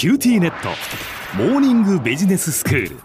QTnet。モーニングビジネススクール。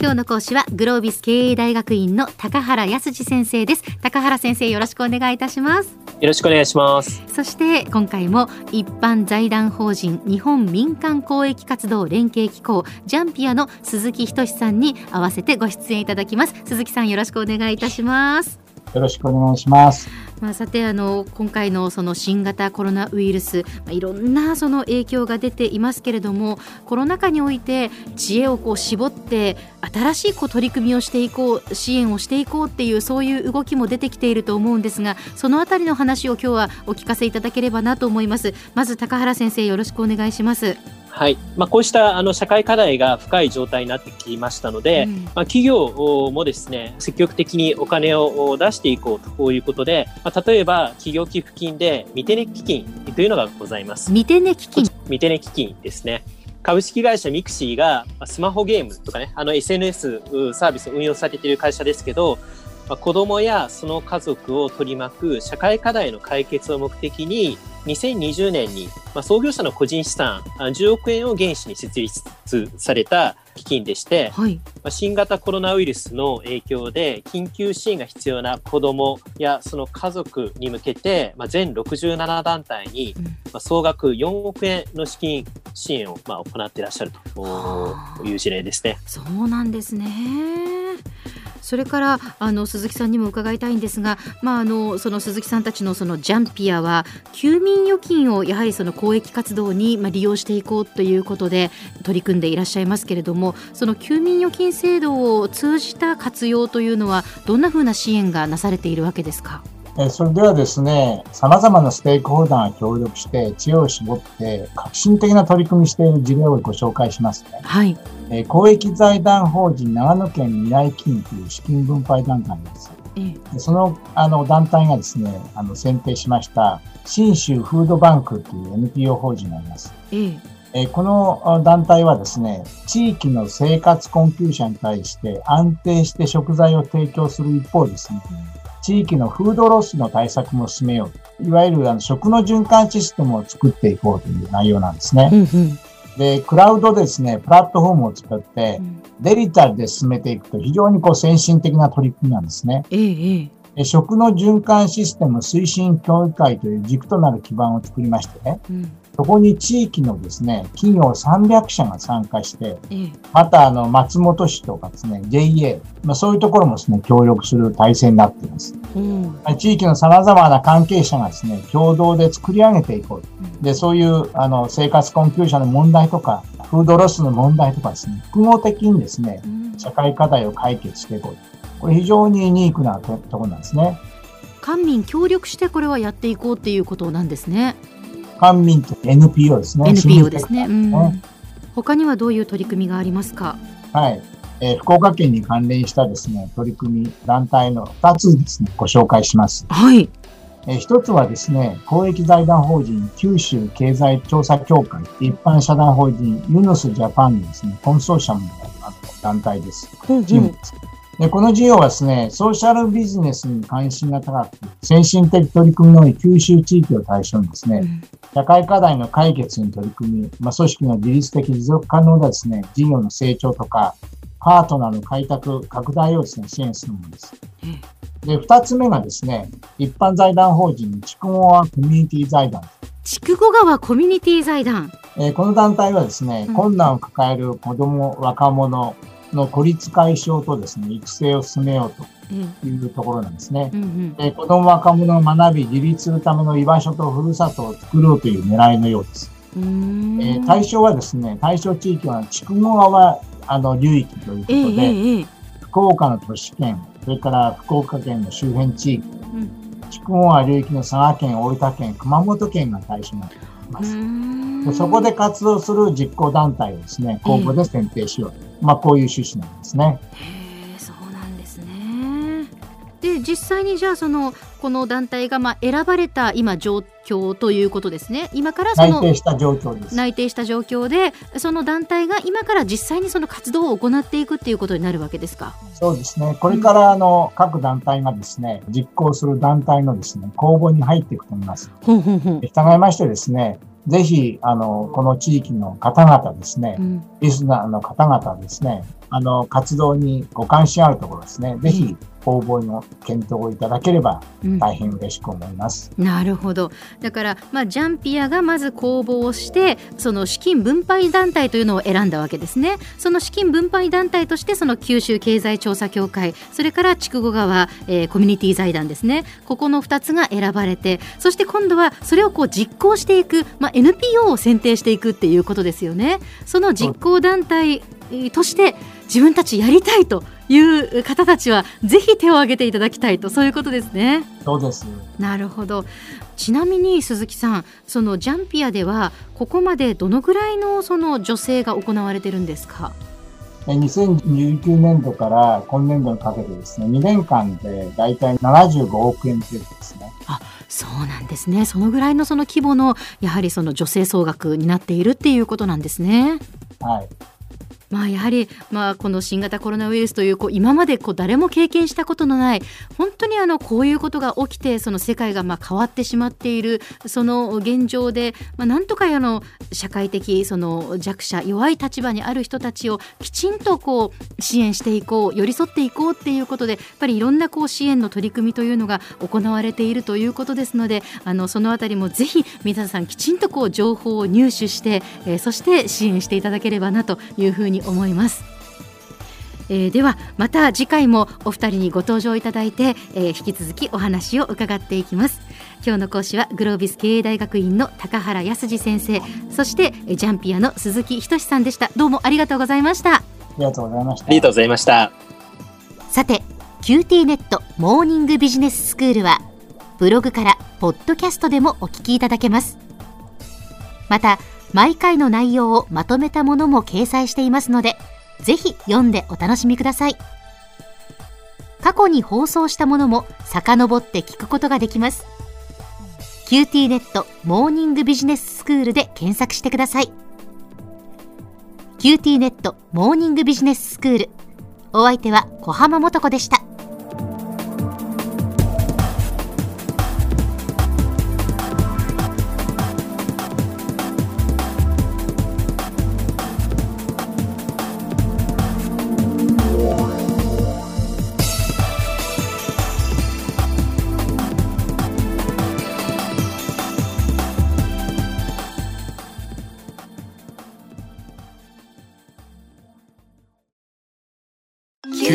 今日の講師はグロービス経営大学院の高原康先生です。高原先生よろしくお願いいたします。よろしくお願いします。そして今回も一般財団法人日本民間公益活動連携機構ジャンピアの鈴木仁さんに合わせてご出演いただきます。鈴木さんよろしくお願いいたしますよろしくお願いします。まあ、さてあの今回のその新型コロナウイルス、まあ、いろんなその影響が出ていますけれどもコロナ禍において知恵をこう絞って新しいこう取り組みをしていこう支援をしていこうっていうそういう動きも出てきていると思うんですがそのあたりの話を今日はお聞かせいただければなと思いますまず高原先生よろしくお願いしますはい。まあ、こうしたあの社会課題が深い状態になってきましたので、うん、まあ、企業もですね、積極的にお金を出していこうということで、まあ、例えば企業寄付金でミテネ基金というのがございます。みてね基金みてね基金ですね。株式会社ミクシーがスマホゲームとかね、あの SNS サービスを運用されている会社ですけど、まあ、子供やその家族を取り巻く社会課題の解決を目的に、2020年に、まあ、創業者の個人資産10億円を原資に設立された基金でして、はい、まあ、新型コロナウイルスの影響で緊急支援が必要な子どもやその家族に向けて、まあ、全67団体に、まあ、総額4億円の資金支援をまあ行っていらっしゃると。いう事例ですね。そうなんですねそれからあの鈴木さんにも伺いたいんですが、まあ、あのその鈴木さんたちのそのジャンピアは休眠預金をやはりその公益活動にま利用していこうということで取り組んでいらっしゃいますけれどもその休眠預金制度を通じた活用というのはどんなふうな支援がなされているわけですか？えそれではですね、様々なステークホルダーが協力して知恵を絞って革新的な取り組みしている事例をご紹介しますね。はい。え公益財団法人長野県未来金という資金分配団体です。でそのあの団体がですね、あの選定しました信州フードバンクという NPO 法人があります。ええこの団体はですね、地域の生活困窮者に対して安定して食材を提供する一方ですね、地域のフードロスの対策も進めよう。いわゆるあの食の循環システムを作っていこうという内容なんですね。で、クラウドですね、プラットフォームを使って、デジタルで進めていくと非常にこう先進的な取り組みなんですね。ええ、食の循環システム推進協議会という軸となる基盤を作りましてね、うん、そこに地域のですね、企業300社が参加して、またあの、松本市とかですね、JA、まあそういうところもですね、協力する体制になっています。うん、地域の様々な関係者がですね、共同で作り上げていこう。で、そういうあの、生活困窮者の問題とか、フードロスの問題とかですね、複合的にですね、社会課題を解決していこう。これ非常にユニークなところなんですね。官民協力してこれはやっていこうっていうことなんですね。官民と NPO ですね。NPO ですね。うん、他にはどういう取り組みがありますか？はい。えー、福岡県に関連したですね、取り組み、団体の2つですね、ご紹介します。はい。えー、一つはですね、公益財団法人九州経済調査協会、一般社団法人ユノスジャパンのですね、コンソーシャムの団体です。うんうん、チームです。でこの事業はですね、ソーシャルビジネスに関心が高く、先進的取り組みの多い九州地域を対象にですね、うん、社会課題の解決に取り組み、まあ、組織の自律的持続可能なですね、事業の成長とか、パートナーの開拓、拡大をですね、支援するものです。で、二つ目がですね、一般財団法人、筑後川コミュニティ財団。筑後川コミュニティ財団。えー、この団体はですね、うん、困難を抱える子供、若者、の孤立解消とですね、育成を進めようというところなんですね。うんうんうん、子供若者の学び、自立するための居場所とふるさとを作ろうという狙いのようです。えー、対象はですね、対象地域は筑後川あの流域ということで、えー、福岡の都市圏、それから福岡県の周辺地域、筑後川流域の佐賀県、大分県、熊本県が対象になっています。でそこで活動する実行団体をですね、公募で選定しようと。まあ、こういう趣旨なんですね。へそうなんですね。で実際にじゃあそのこの団体がまあ選ばれた今状況ということですね。今からその内定した状況です。内定した状況でその団体が今から実際にその活動を行っていくっていうことになるわけですか？そうですね。これからあの、各団体がですね実行する団体のですね公募に入っていくと思います。従いましてですねぜひ、あの、この地域の方々ですね、うん、リスナーの方々ですね、あの、活動にご関心あるところですね、ぜひ、応募の検討をいただければ大変嬉しく思います。うん、なるほど。だから、まあ、ジャンピアがまず公募をして、その資金分配団体というのを選んだわけですね。その資金分配団体として、その九州経済調査協会、それから筑後川、えー、コミュニティ財団ですね。ここの2つが選ばれて、そして今度はそれをこう実行していく、まあ、NPO を選定していくっていうことですよね。その実行団体として自分たちやりたいという方たちはぜひ手を挙げていただきたいとそういうことですね。そうですなるほどちなみに鈴木さんそのジャンピアではここまでどのぐらいのその女性が行われてるんですか？2019年度から今年度にかけてですね、2年間で大体75億円程度ですね。あ、そうなんですね。そのぐらいのその規模のやはりその女性総額になっているっていうことなんですね。はい。まあ、やはり、まあ、この新型コロナウイルスというこう今までこう誰も経験したことのない本当にあのこういうことが起きてその世界がまあ変わってしまっているその現状で、まあ、なんとかあの社会的その弱者弱い立場にある人たちをきちんとこう支援していこう寄り添っていこうっていうことでやっぱりいろんなこう支援の取り組みというのが行われているということですのであのそのあたりもぜひ皆さんきちんとこう情報を入手して、えー、そして支援していただければなというふうに思います。えー、ではまた次回もお二人にご登場いただいて、えー、引き続きお話を伺っていきます。今日の講師はグロービス経営大学院の高原康二先生そしてジャンピアの鈴木仁さんでした。どうもありがとうございました。ありがとうございました。ありがとうございました。さて QT ネットモーニングビジネススクールはブログからポッドキャストでもお聞きいただけます。また毎回の内容をまとめたものも掲載していますので、ぜひ読んでお楽しみください。過去に放送したものも遡って聞くことができます。QT ネットモーニングビジネススクールで検索してください。QT ネットモーニングビジネススクール。お相手は小浜もとこでした。